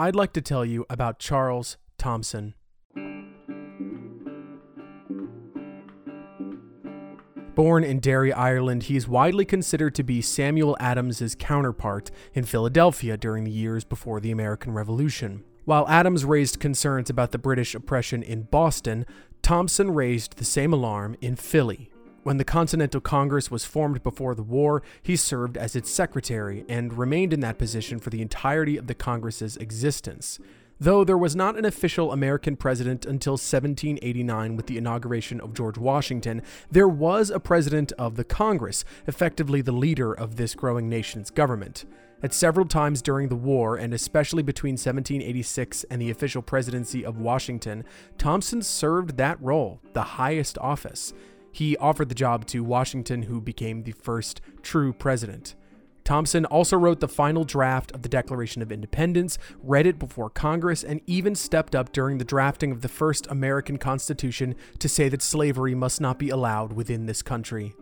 I'd like to tell you about Charles Thomson. Born in Derry, Ireland, he is widely considered to be Samuel Adams's counterpart in Philadelphia during the years before the American Revolution. While Adams raised concerns about the British oppression in Boston, Thomson raised the same alarm in Philly. When the Continental Congress was formed before the war, he served as its secretary and remained in that position for the entirety of the Congress's existence. Though there was not an official American president until 1789 with the inauguration of George Washington, there was a president of the Congress, effectively the leader of this growing nation's government. At several times during the war, and especially between 1786 and the official presidency of Washington, Thomson served that role, the highest office. He offered the job to Washington, who became the first true president. Thomson also wrote the final draft of the Declaration of Independence, read it before Congress, and even stepped up during the drafting of the first American Constitution to say that slavery must not be allowed within this country.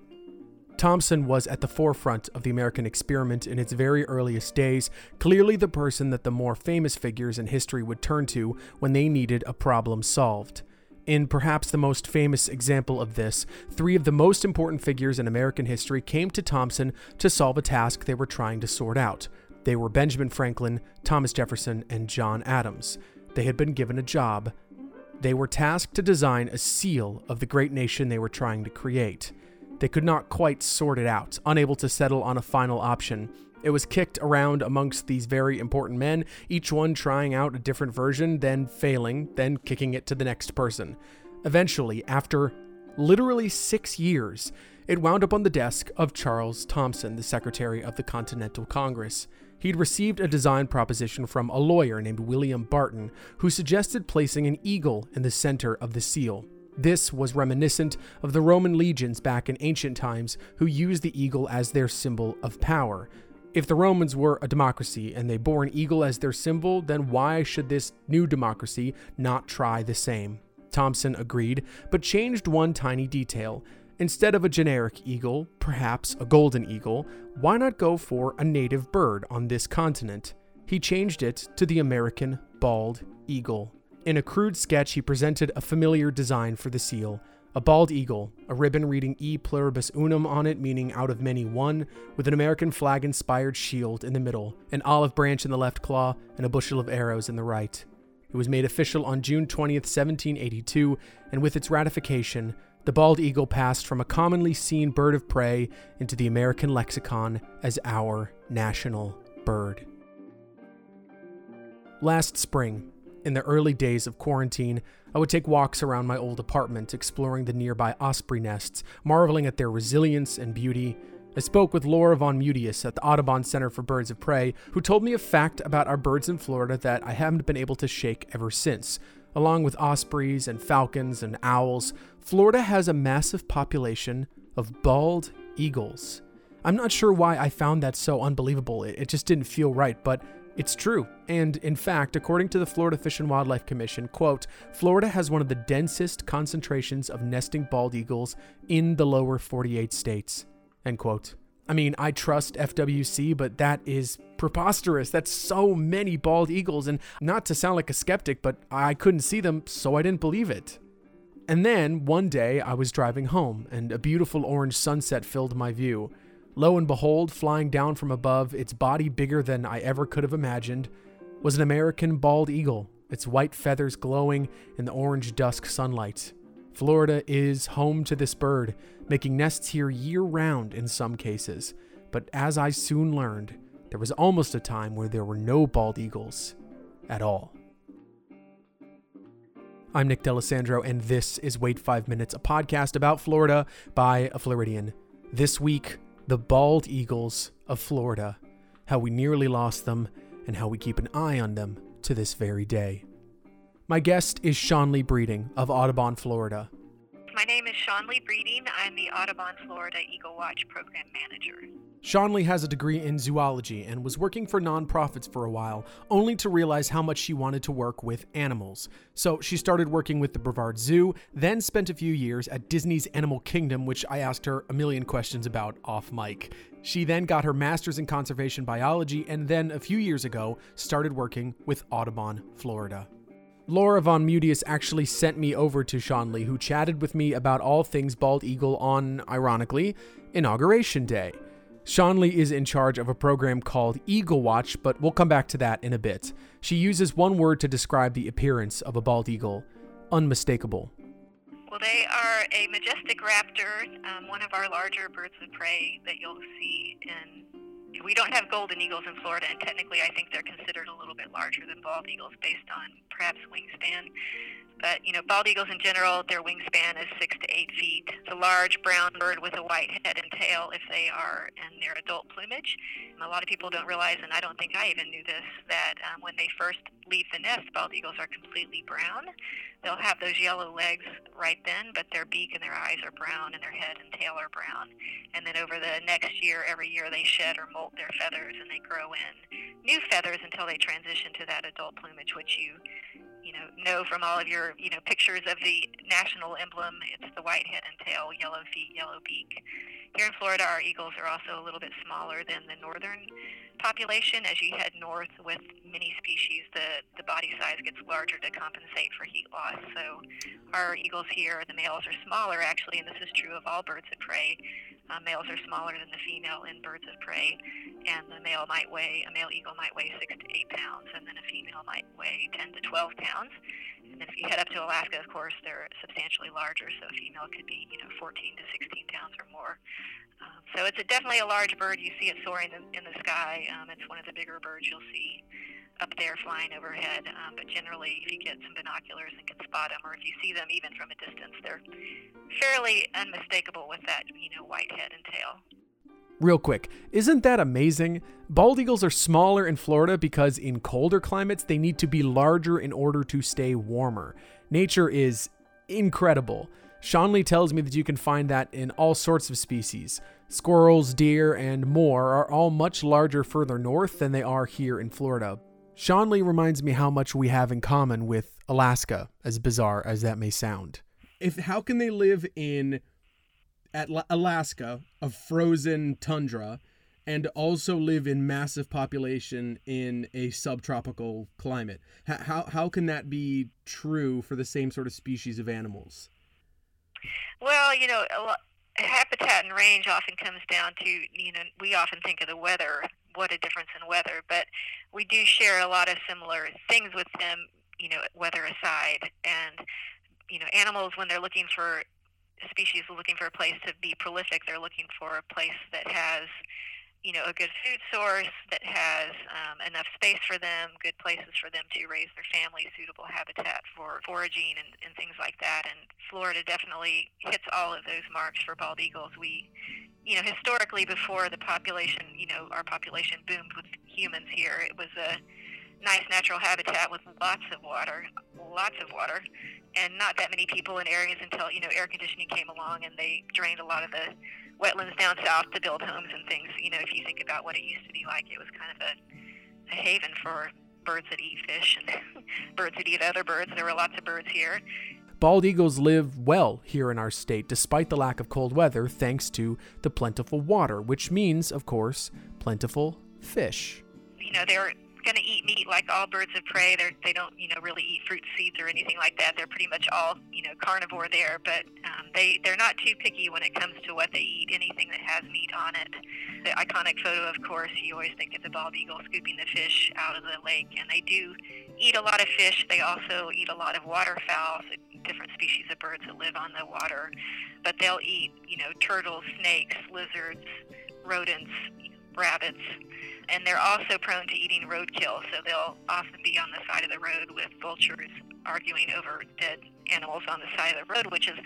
Thomson was at the forefront of the American experiment in its very earliest days, clearly the person that the more famous figures in history would turn to when they needed a problem solved. In perhaps the most famous example of this, three of the most important figures in American history came to Thomson to solve a task they were trying to sort out. They were Benjamin Franklin, Thomas Jefferson, and John Adams. They had been given a job. They were tasked to design a seal of the great nation they were trying to create. They could not quite sort it out, unable to settle on a final option. It was kicked around amongst these very important men, each one trying out a different version, then failing, then kicking it to the next person. Eventually, after literally six years, it wound up on the desk of Charles Thomson, the Secretary of the Continental Congress. He'd received a design proposition from a lawyer named William Barton, who suggested placing an eagle in the center of the seal. This was reminiscent of the Roman legions back in ancient times, who used the eagle as their symbol of power. If the Romans were a democracy and they bore an eagle as their symbol, then why should this new democracy not try the same? Thomson agreed, but changed one tiny detail. Instead of a generic eagle, perhaps a golden eagle, why not go for a native bird on this continent? He changed it to the American bald eagle. In a crude sketch, he presented a familiar design for the seal a bald eagle, a ribbon reading E pluribus unum on it, meaning out of many one, with an American flag inspired shield in the middle, an olive branch in the left claw, and a bushel of arrows in the right. It was made official on June 20th, 1782, and with its ratification, the bald eagle passed from a commonly seen bird of prey into the American lexicon as our national bird. Last spring, in the early days of quarantine, I would take walks around my old apartment, exploring the nearby osprey nests, marveling at their resilience and beauty. I spoke with Laura von Mutius at the Audubon Center for Birds of Prey, who told me a fact about our birds in Florida that I haven't been able to shake ever since. Along with ospreys and falcons and owls, Florida has a massive population of bald eagles. I'm not sure why I found that so unbelievable. It, just didn't feel right, but it's true. And in fact, according to the Florida Fish and Wildlife Commission, quote, Florida has one of the densest concentrations of nesting bald eagles in the lower 48 states, end quote. I mean, I trust FWC, but that is preposterous. That's so many bald eagles. And not to sound like a skeptic, but I couldn't see them, so I didn't believe it. And then one day I was driving home, and a beautiful orange sunset filled my view. Lo and behold, flying down from above, its body bigger than I ever could have imagined, was an American bald eagle, its white feathers glowing in the orange dusk sunlight. Florida is home to this bird, making nests here year round in some cases. But as I soon learned, there was almost a time where there were no bald eagles at all. I'm Nick D'Alessandro, and this is Wait Five Minutes, a podcast about Florida by a Floridian. This week, the bald eagles of Florida, how we nearly lost them, and how we keep an eye on them to this very day. My guest is Shawnlee Breeding of Audubon, Florida. My name is Shawnlee Breeding. I'm the Audubon Florida Eagle Watch Program Manager. Shawnlee has a degree in zoology and was working for nonprofits for a while, only to realize how much she wanted to work with animals. So she started working with the Brevard Zoo, then spent a few years at Disney's Animal Kingdom, which I asked her a million questions about off mic. She then got her master's in conservation biology and then, a few years ago, started working with Audubon, Florida. Laura Von Mutius actually sent me over to Shawnlee, who chatted with me about all things bald eagle on, ironically, Inauguration Day. Shawnlee is in charge of a program called Eagle Watch, but we'll come back to that in a bit. She uses one word to describe the appearance of a bald eagle unmistakable. Well, they are a majestic raptor, um, one of our larger birds of prey that you'll see in. We don't have golden eagles in Florida, and technically, I think they're considered a little bit larger than bald eagles based on perhaps wingspan. But, you know, bald eagles in general, their wingspan is six to eight feet. It's a large brown bird with a white head and tail if they are in their adult plumage. And a lot of people don't realize, and I don't think I even knew this, that um, when they first leave the nest, bald eagles are completely brown. They'll have those yellow legs right then, but their beak and their eyes are brown and their head and tail are brown. And then over the next year, every year they shed or molt their feathers and they grow in new feathers until they transition to that adult plumage, which you you know know from all of your you know pictures of the national emblem. It's the white head and tail, yellow feet, yellow beak. Here in Florida, our eagles are also a little bit smaller than the northern population. As you head north with many species, the the body size gets larger to compensate for heat loss. So our eagles here, the males are smaller actually, and this is true of all birds of prey. Uh, males are smaller than the female in birds of prey, and the male might weigh a male eagle might weigh six to eight pounds, and then a female might weigh ten to twelve pounds. And if you head up to Alaska, of course, they're substantially larger, so a female could be you know 14 to 16 pounds or more. Um, so it's a, definitely a large bird. You see it soaring in, in the sky. Um, it's one of the bigger birds you'll see up there flying overhead. Um, but generally, if you get some binoculars and can spot them, or if you see them even from a distance, they're fairly unmistakable with that, you know, white head and tail. Real quick, isn't that amazing? Bald eagles are smaller in Florida because in colder climates they need to be larger in order to stay warmer. Nature is incredible. Shawnlee tells me that you can find that in all sorts of species. Squirrels, deer, and more are all much larger further north than they are here in Florida. Shawnlee reminds me how much we have in common with Alaska, as bizarre as that may sound. If how can they live in at Alaska, a frozen tundra, and also live in massive population in a subtropical climate? How, how, how can that be true for the same sort of species of animals? Well, you know, habitat and range often comes down to, you know, we often think of the weather, what a difference in weather, but we do share a lot of similar things with them, you know, weather aside. And, you know, animals, when they're looking for species looking for a place to be prolific, they're looking for a place that has you know, a good food source that has um, enough space for them, good places for them to raise their family, suitable habitat for foraging and, and things like that. And Florida definitely hits all of those marks for bald eagles. We, you know, historically before the population, you know, our population boomed with humans here, it was a nice natural habitat with lots of water, lots of water, and not that many people in areas until, you know, air conditioning came along and they drained a lot of the wetlands down south to build homes and things. You know, if you think about what it used to be like, it was kind of a, a haven for birds that eat fish and birds that eat other birds. There were lots of birds here. Bald eagles live well here in our state despite the lack of cold weather thanks to the plentiful water, which means, of course, plentiful fish. You know, they're going to eat meat like all birds of prey. They're, they don't, you know, really eat fruit seeds or anything like that. They're pretty much all, you know, carnivore there. But um, they they're not too picky when it comes to what they eat. Anything that has meat on it. The iconic photo, of course, you always think of the bald eagle scooping the fish out of the lake, and they do eat a lot of fish. They also eat a lot of waterfowl, so different species of birds that live on the water. But they'll eat, you know, turtles, snakes, lizards, rodents, rabbits and they're also prone to eating roadkill, so they'll often be on the side of the road with vultures arguing over dead animals on the side of the road, which is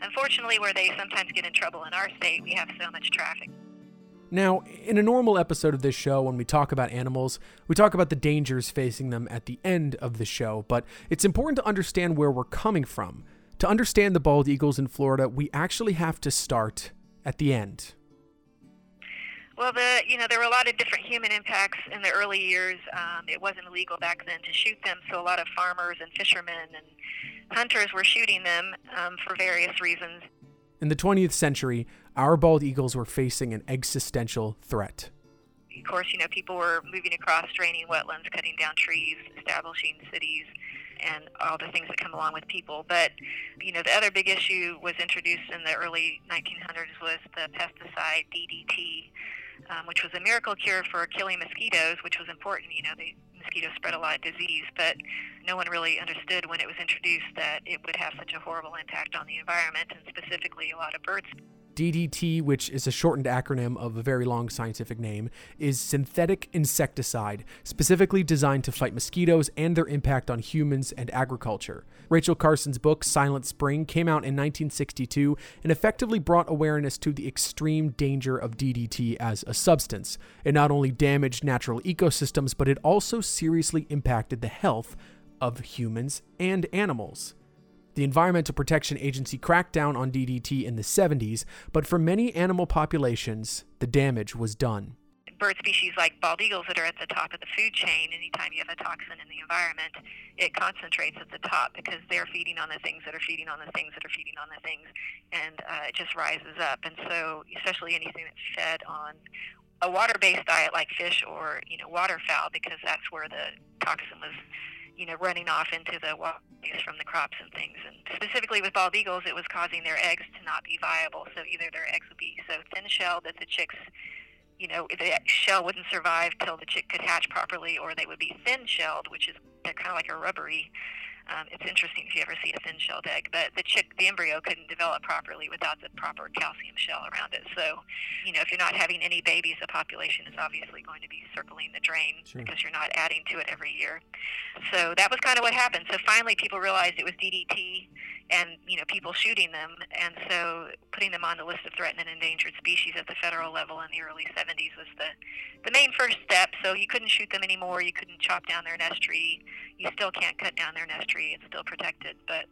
unfortunately where they sometimes get in trouble in our state. We have so much traffic. Now, in a normal episode of this show, when we talk about animals, we talk about the dangers facing them at the end of the show, but it's important to understand where we're coming from. To understand the bald eagles in Florida, we actually have to start at the end. Well, the you know there were a lot of different human impacts in the early years. Um, it wasn't illegal back then to shoot them, so a lot of farmers and fishermen and hunters were shooting them um, for various reasons. In the 20th century, our bald eagles were facing an existential threat. Of course, you know people were moving across, draining wetlands, cutting down trees, establishing cities and all the things that come along with people. But, you know, the other big issue was introduced in the early 1900s was the pesticide DDT, um, which was a miracle cure for killing mosquitoes, which was important. You know, the mosquitoes spread a lot of disease, but no one really understood when it was introduced that it would have such a horrible impact on the environment and specifically a lot of birds. DDT, which is a shortened acronym of a very long scientific name, is synthetic insecticide, specifically designed to fight mosquitoes and their impact on humans and agriculture. Rachel Carson's book, Silent Spring, came out in 1962 and effectively brought awareness to the extreme danger of DDT as a substance. It not only damaged natural ecosystems, but it also seriously impacted the health of humans and animals. The Environmental Protection Agency cracked down on DDT in the 70s, but for many animal populations, the damage was done. Bird species like bald eagles that are at the top of the food chain, anytime you have a toxin in the environment, it concentrates at the top because they're feeding on the things that are feeding on the things that are feeding on the things, and uh, it just rises up. And so, especially anything that's fed on a water-based diet like fish or you know waterfowl, because that's where the toxin was you know, running off into the waterways from the crops and things. And specifically with bald eagles, it was causing their eggs to not be viable. So either their eggs would be so thin-shelled that the chicks, you know, the shell wouldn't survive till the chick could hatch properly, or they would be thin-shelled, which is they're kind of like a rubbery um, it's interesting if you ever see a thin-shelled egg, but the chick, the embryo, couldn't develop properly without the proper calcium shell around it. So, you know, if you're not having any babies, the population is obviously going to be circling the drain sure. because you're not adding to it every year. So that was kind of what happened. So finally, people realized it was DDT, and you know, people shooting them, and so putting them on the list of threatened and endangered species at the federal level in the early 70s was the the main first step. So you couldn't shoot them anymore. You couldn't chop down their nest tree. You still can't cut down their nest It's still protected, but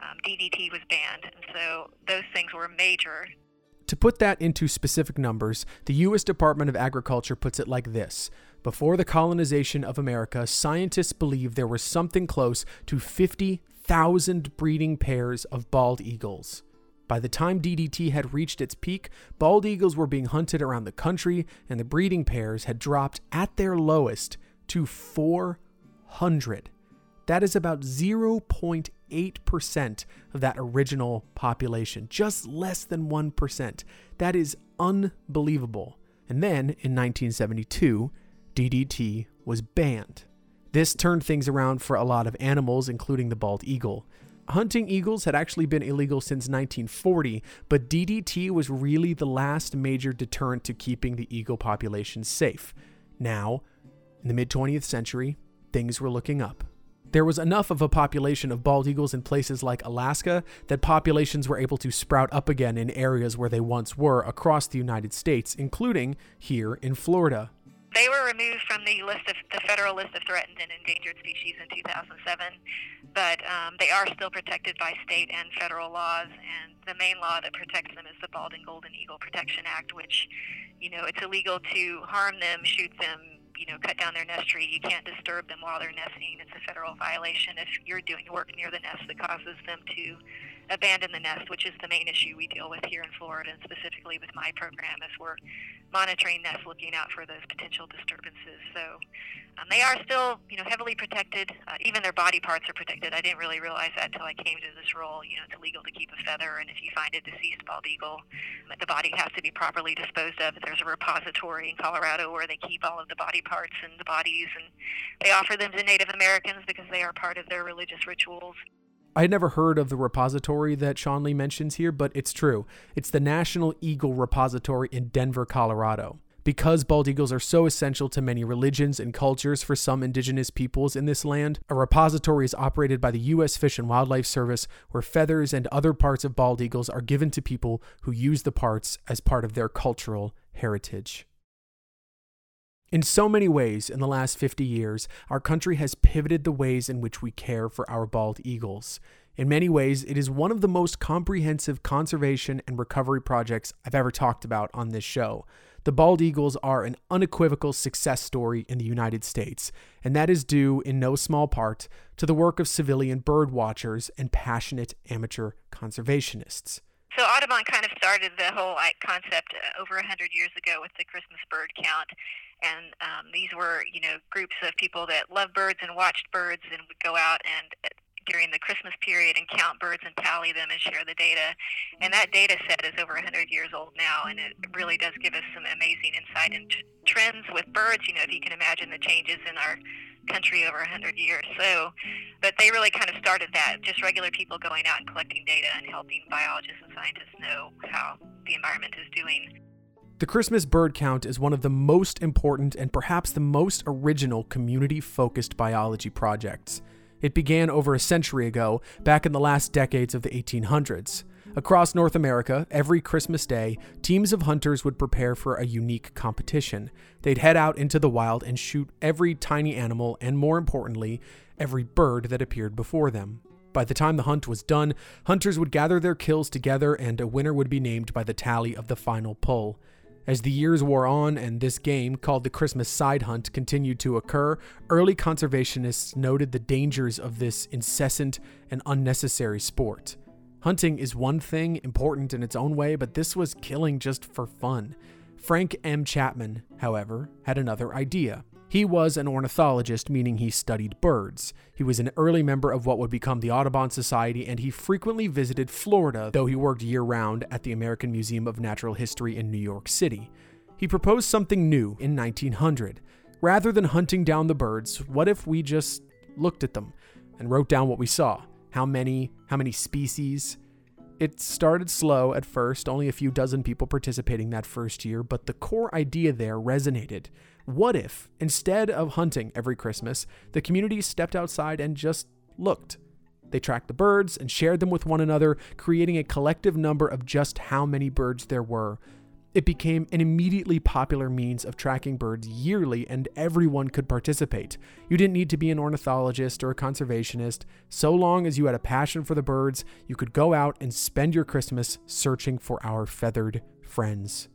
um, DDT was banned, and so those things were major. To put that into specific numbers, the U.S. Department of Agriculture puts it like this. Before the colonization of America, scientists believed there was something close to 50,000 breeding pairs of bald eagles. By the time DDT had reached its peak, bald eagles were being hunted around the country, and the breeding pairs had dropped at their lowest to 400. That is about 0.8% of that original population, just less than 1%. That is unbelievable. And then in 1972, DDT was banned. This turned things around for a lot of animals, including the bald eagle. Hunting eagles had actually been illegal since 1940, but DDT was really the last major deterrent to keeping the eagle population safe. Now, in the mid 20th century, things were looking up. There was enough of a population of bald eagles in places like Alaska that populations were able to sprout up again in areas where they once were across the United States, including here in Florida. They were removed from the list of the federal list of threatened and endangered species in 2007, but um, they are still protected by state and federal laws. And the main law that protects them is the Bald and Golden Eagle Protection Act, which, you know, it's illegal to harm them, shoot them, you know, cut down their nest tree. You can't disturb them while they're nesting. It's a federal violation if you're doing work near the nest that causes them to abandon the nest, which is the main issue we deal with here in Florida, and specifically with my program, as we're monitoring nests, looking out for those potential disturbances. So um, they are still, you know, heavily protected. Uh, even their body parts are protected. I didn't really realize that until I came to this role. You know, it's illegal to keep a feather, and if you find a deceased bald eagle, the body has to be properly disposed of. There's a repository in Colorado where they keep all of the body parts and the bodies, and they offer them to Native Americans because they are part of their religious rituals. I had never heard of the repository that Shawnlee mentions here, but it's true. It's the National Eagle Repository in Denver, Colorado. Because bald eagles are so essential to many religions and cultures for some indigenous peoples in this land, a repository is operated by the U.S. Fish and Wildlife Service where feathers and other parts of bald eagles are given to people who use the parts as part of their cultural heritage. In so many ways, in the last 50 years, our country has pivoted the ways in which we care for our bald eagles. In many ways, it is one of the most comprehensive conservation and recovery projects I've ever talked about on this show. the bald eagles are an unequivocal success story in the United States, and that is due in no small part to the work of civilian bird watchers and passionate amateur conservationists. So Audubon kind of started the whole like, concept over a hundred years ago with the Christmas bird count, and um, these were you know groups of people that loved birds and watched birds and would go out and uh, during the Christmas period and count birds and tally them and share the data. And that data set is over 100 years old now, and it really does give us some amazing insight into trends with birds. You know, if you can imagine the changes in our country over 100 years. So, but they really kind of started that, just regular people going out and collecting data and helping biologists and scientists know how the environment is doing. The Christmas bird count is one of the most important and perhaps the most original community focused biology projects. It began over a century ago, back in the last decades of the 1800s. Across North America, every Christmas Day, teams of hunters would prepare for a unique competition. They'd head out into the wild and shoot every tiny animal, and more importantly, every bird that appeared before them. By the time the hunt was done, hunters would gather their kills together and a winner would be named by the tally of the final pull. As the years wore on and this game, called the Christmas Side Hunt, continued to occur, early conservationists noted the dangers of this incessant and unnecessary sport. Hunting is one thing, important in its own way, but this was killing just for fun. Frank M. Chapman, however, had another idea. He was an ornithologist, meaning he studied birds. He was an early member of what would become the Audubon Society, and he frequently visited Florida, though he worked year round at the American Museum of Natural History in New York City. He proposed something new in 1900. Rather than hunting down the birds, what if we just looked at them and wrote down what we saw? How many, how many species? It started slow at first, only a few dozen people participating that first year, but the core idea there resonated. What if, instead of hunting every Christmas, the community stepped outside and just looked? They tracked the birds and shared them with one another, creating a collective number of just how many birds there were. It became an immediately popular means of tracking birds yearly, and everyone could participate. You didn't need to be an ornithologist or a conservationist. So long as you had a passion for the birds, you could go out and spend your Christmas searching for our feathered friends.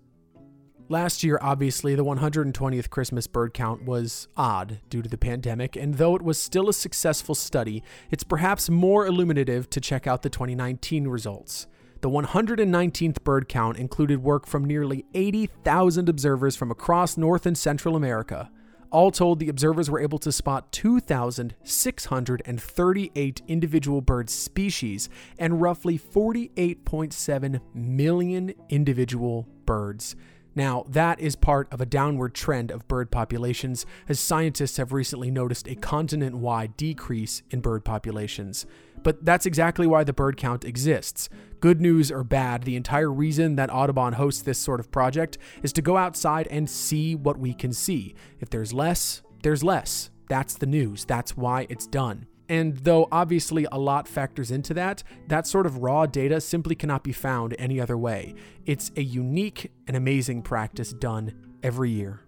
Last year, obviously, the 120th Christmas bird count was odd due to the pandemic, and though it was still a successful study, it's perhaps more illuminative to check out the 2019 results. The 119th bird count included work from nearly 80,000 observers from across North and Central America. All told, the observers were able to spot 2,638 individual bird species and roughly 48.7 million individual birds. Now, that is part of a downward trend of bird populations, as scientists have recently noticed a continent wide decrease in bird populations. But that's exactly why the bird count exists. Good news or bad, the entire reason that Audubon hosts this sort of project is to go outside and see what we can see. If there's less, there's less. That's the news. That's why it's done. And though obviously a lot factors into that, that sort of raw data simply cannot be found any other way. It's a unique and amazing practice done every year.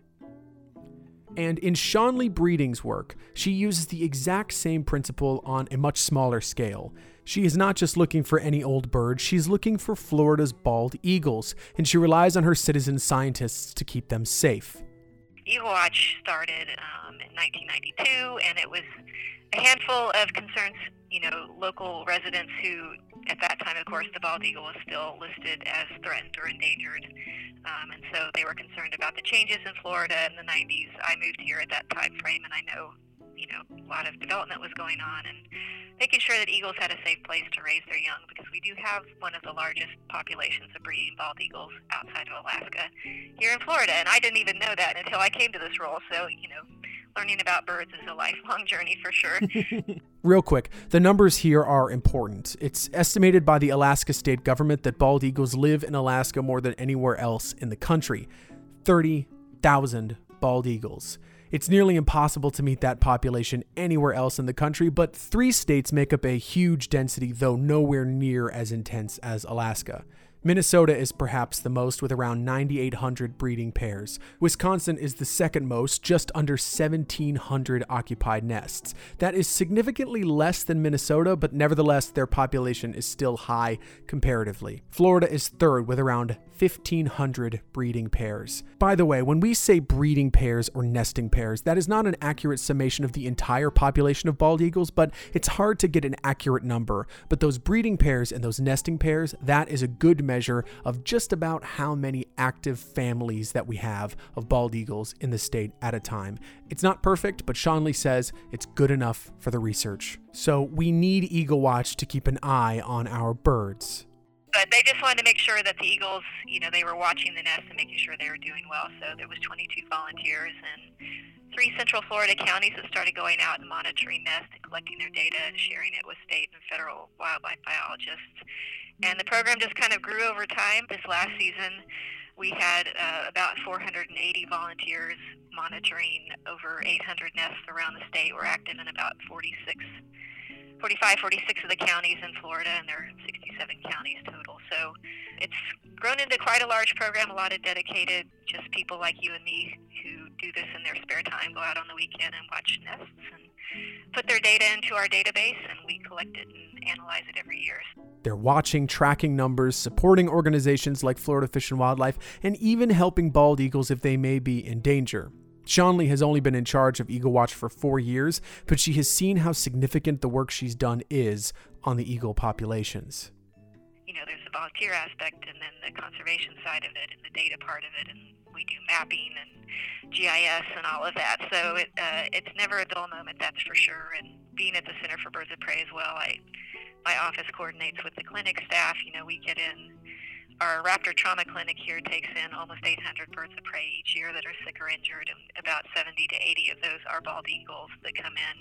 And in Shawnlee Breeding's work, she uses the exact same principle on a much smaller scale. She is not just looking for any old bird, she's looking for Florida's bald eagles, and she relies on her citizen scientists to keep them safe. Eagle Watch started um, in 1992, and it was a handful of concerns, you know, local residents who, at that time, of course, the bald eagle was still listed as threatened or endangered. Um, and so they were concerned about the changes in Florida in the 90s. I moved here at that time frame, and I know, you know, a lot of development was going on, and making sure that eagles had a safe place to raise their young because we do have one of the largest populations of breeding bald eagles outside of Alaska here in Florida. And I didn't even know that until I came to this role. So, you know, learning about birds is a lifelong journey for sure. Real quick, the numbers here are important. It's estimated by the Alaska state government that bald eagles live in Alaska more than anywhere else in the country 30,000 bald eagles. It's nearly impossible to meet that population anywhere else in the country, but three states make up a huge density, though nowhere near as intense as Alaska. Minnesota is perhaps the most, with around 9,800 breeding pairs. Wisconsin is the second most, just under 1,700 occupied nests. That is significantly less than Minnesota, but nevertheless, their population is still high comparatively. Florida is third, with around 1,500 breeding pairs. By the way, when we say breeding pairs or nesting pairs, that is not an accurate summation of the entire population of bald eagles, but it's hard to get an accurate number. But those breeding pairs and those nesting pairs, that is a good measure of just about how many active families that we have of bald eagles in the state at a time. It's not perfect, but Shawnlee says it's good enough for the research. So we need Eagle Watch to keep an eye on our birds but they just wanted to make sure that the eagles, you know, they were watching the nest and making sure they were doing well. So there was 22 volunteers and three Central Florida counties that started going out and monitoring nests and collecting their data and sharing it with state and federal wildlife biologists. And the program just kind of grew over time. This last season, we had uh, about 480 volunteers monitoring over 800 nests around the state. We're active in about 46 45, 46 of the counties in Florida, and there are 67 counties total. So it's grown into quite a large program, a lot of dedicated, just people like you and me who do this in their spare time, go out on the weekend and watch nests and put their data into our database, and we collect it and analyze it every year. They're watching, tracking numbers, supporting organizations like Florida Fish and Wildlife, and even helping bald eagles if they may be in danger. Shawnlee has only been in charge of Eagle Watch for four years, but she has seen how significant the work she's done is on the eagle populations. You know, there's the volunteer aspect and then the conservation side of it and the data part of it, and we do mapping and GIS and all of that. So it, uh, it's never a dull moment, that's for sure. And being at the Center for Birds of Prey as well, I my office coordinates with the clinic staff. You know, we get in our raptor trauma clinic here takes in almost 800 birds of prey each year that are sick or injured, and about 70 to 80 of those are bald eagles that come in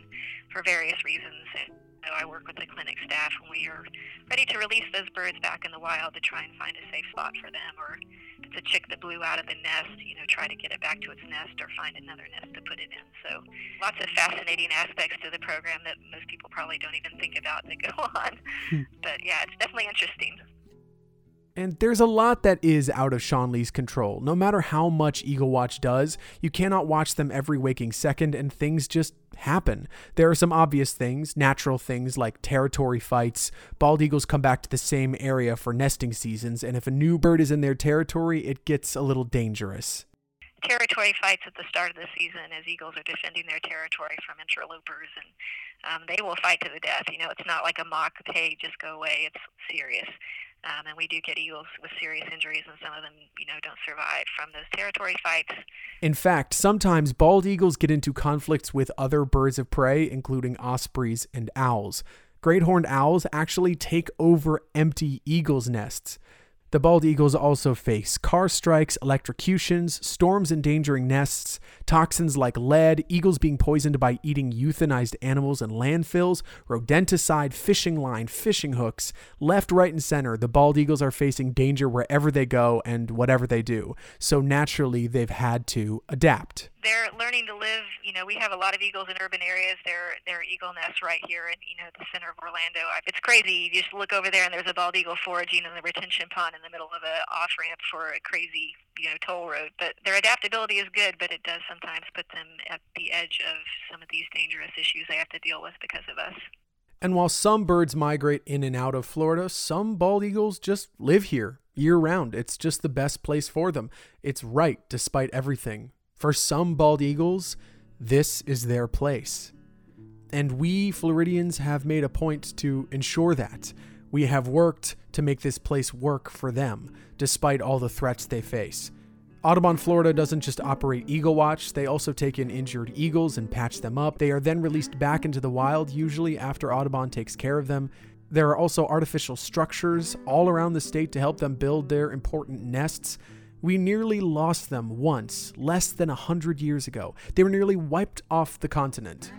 for various reasons. And so I work with the clinic staff when we are ready to release those birds back in the wild to try and find a safe spot for them, or if it's a chick that blew out of the nest, you know, try to get it back to its nest or find another nest to put it in. So lots of fascinating aspects to the program that most people probably don't even think about that go on. Hmm. but yeah, it's definitely interesting. And there's a lot that is out of Shawnlee's control. No matter how much Eagle Watch does, you cannot watch them every waking second and things just happen. There are some obvious things, natural things like territory fights. Bald eagles come back to the same area for nesting seasons, and if a new bird is in their territory, it gets a little dangerous. Territory fights at the start of the season as eagles are defending their territory from interlopers, and um, they will fight to the death. You know, it's not like a mock, hey, just go away. It's serious. Um, and we do get eagles with serious injuries, and some of them, you know, don't survive from those territory fights. In fact, sometimes bald eagles get into conflicts with other birds of prey, including ospreys and owls. Great horned owls actually take over empty eagles' nests. The bald eagles also face car strikes, electrocutions, storms endangering nests, toxins like lead, eagles being poisoned by eating euthanized animals in landfills, rodenticide, fishing line, fishing hooks. Left, right, and center, the bald eagles are facing danger wherever they go and whatever they do. So naturally, they've had to adapt they're learning to live. You know, we have a lot of eagles in urban areas. There, there are eagle nests right here in you know the center of Orlando. It's crazy. You just look over there and there's a bald eagle foraging in the retention pond in the middle of a off ramp for a crazy you know toll road. But their adaptability is good, but it does sometimes put them at the edge of some of these dangerous issues they have to deal with because of us. And while some birds migrate in and out of Florida, some bald eagles just live here year round. It's just the best place for them. It's right despite everything. For some bald eagles, this is their place. And we Floridians have made a point to ensure that. We have worked to make this place work for them, despite all the threats they face. Audubon Florida doesn't just operate Eagle Watch, they also take in injured eagles and patch them up. They are then released back into the wild, usually after Audubon takes care of them. There are also artificial structures all around the state to help them build their important nests. We nearly lost them once, less than a hundred years ago. They were nearly wiped off the continent.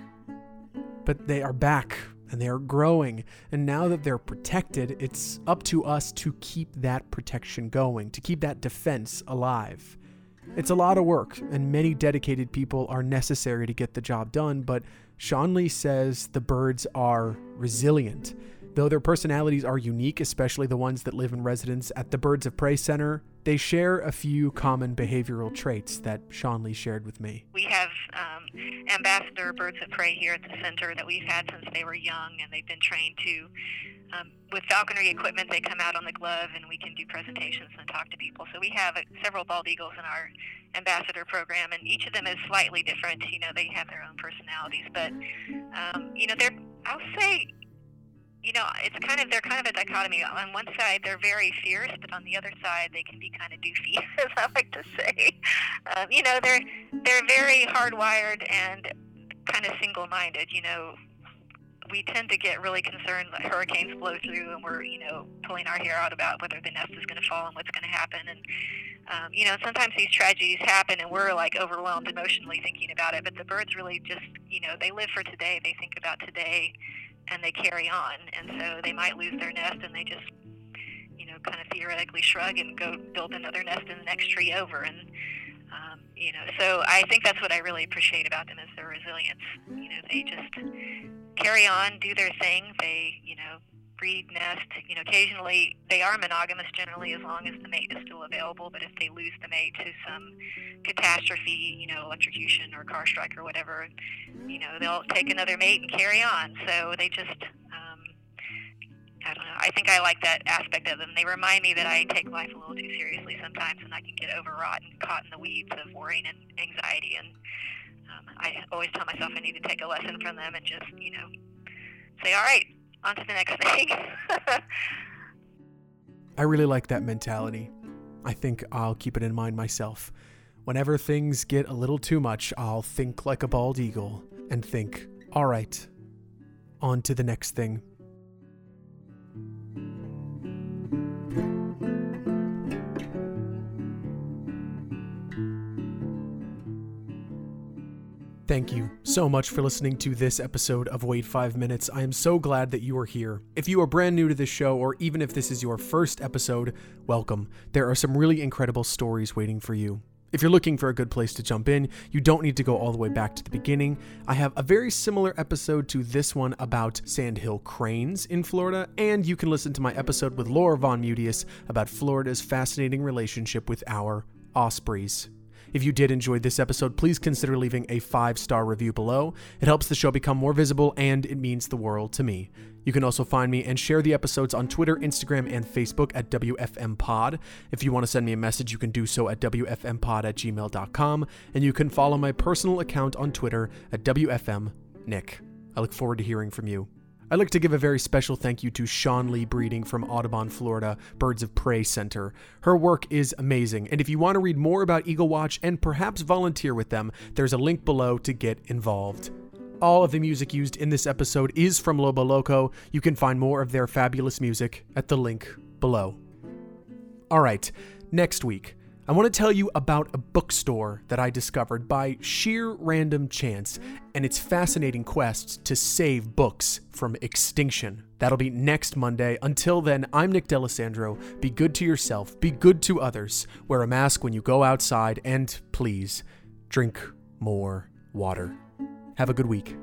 But they are back and they are growing. And now that they're protected, it's up to us to keep that protection going, to keep that defense alive. It's a lot of work, and many dedicated people are necessary to get the job done, but Shawnlee says the birds are resilient. Though their personalities are unique, especially the ones that live in residence at the Birds of Prey Center, they share a few common behavioral traits that Shawnlee shared with me. We have um, ambassador birds of prey here at the center that we've had since they were young, and they've been trained to um, with falconry equipment, they come out on the glove, and we can do presentations and talk to people. So we have uh, several bald eagles in our ambassador program, and each of them is slightly different. You know, they have their own personalities, but um, you know, they're I'll say you know, it's kind of they're kind of a dichotomy. On one side, they're very fierce, but on the other side, they can be kind of doofy, as I like to say. Um, you know, they're they're very hardwired and kind of single-minded. You know, we tend to get really concerned that hurricanes blow through, and we're you know pulling our hair out about whether the nest is going to fall and what's going to happen. And um, you know, sometimes these tragedies happen, and we're like overwhelmed emotionally thinking about it. But the birds really just you know they live for today. They think about today and they carry on. And so they might lose their nest and they just, you know, kind of theoretically shrug and go build another nest in the next tree over. And, um, you know, so I think that's what I really appreciate about them is their resilience. You know, they just carry on, do their thing. They, you know, breed, nest. You know, occasionally they are monogamous generally as long as the mate is still available. But if they lose the mate to some catastrophe, you know, electrocution or car strike or whatever, you know, they'll take another mate and carry on. So they just, um, I don't know. I think I like that aspect of them. They remind me that I take life a little too seriously sometimes, and I can get overwrought and caught in the weeds of worrying and anxiety. And um, I always tell myself I need to take a lesson from them and just, you know, say, all right, on to the next thing. I really like that mentality. I think I'll keep it in mind myself. Whenever things get a little too much, I'll think like a bald eagle and think, all right, on to the next thing. Thank you so much for listening to this episode of Wait 5 Minutes. I am so glad that you are here. If you are brand new to this show, or even if this is your first episode, welcome. There are some really incredible stories waiting for you. If you're looking for a good place to jump in, you don't need to go all the way back to the beginning. I have a very similar episode to this one about sandhill cranes in Florida, and you can listen to my episode with Laura Von Mutius about Florida's fascinating relationship with our ospreys. If you did enjoy this episode, please consider leaving a five star review below. It helps the show become more visible and it means the world to me. You can also find me and share the episodes on Twitter, Instagram, and Facebook at WFMPod. If you want to send me a message, you can do so at WFMPod at gmail.com, and you can follow my personal account on Twitter at WFMNick. I look forward to hearing from you. I'd like to give a very special thank you to Shawnlee Breeding from Audubon, Florida, Birds of Prey Center. Her work is amazing, and if you want to read more about Eagle Watch and perhaps volunteer with them, there's a link below to get involved. All of the music used in this episode is from Lobo Loco. You can find more of their fabulous music at the link below. All right, next week. I want to tell you about a bookstore that I discovered by sheer random chance and its fascinating quest to save books from extinction. That'll be next Monday. Until then, I'm Nick D'Alessandro. Be good to yourself, be good to others, wear a mask when you go outside, and please drink more water. Have a good week.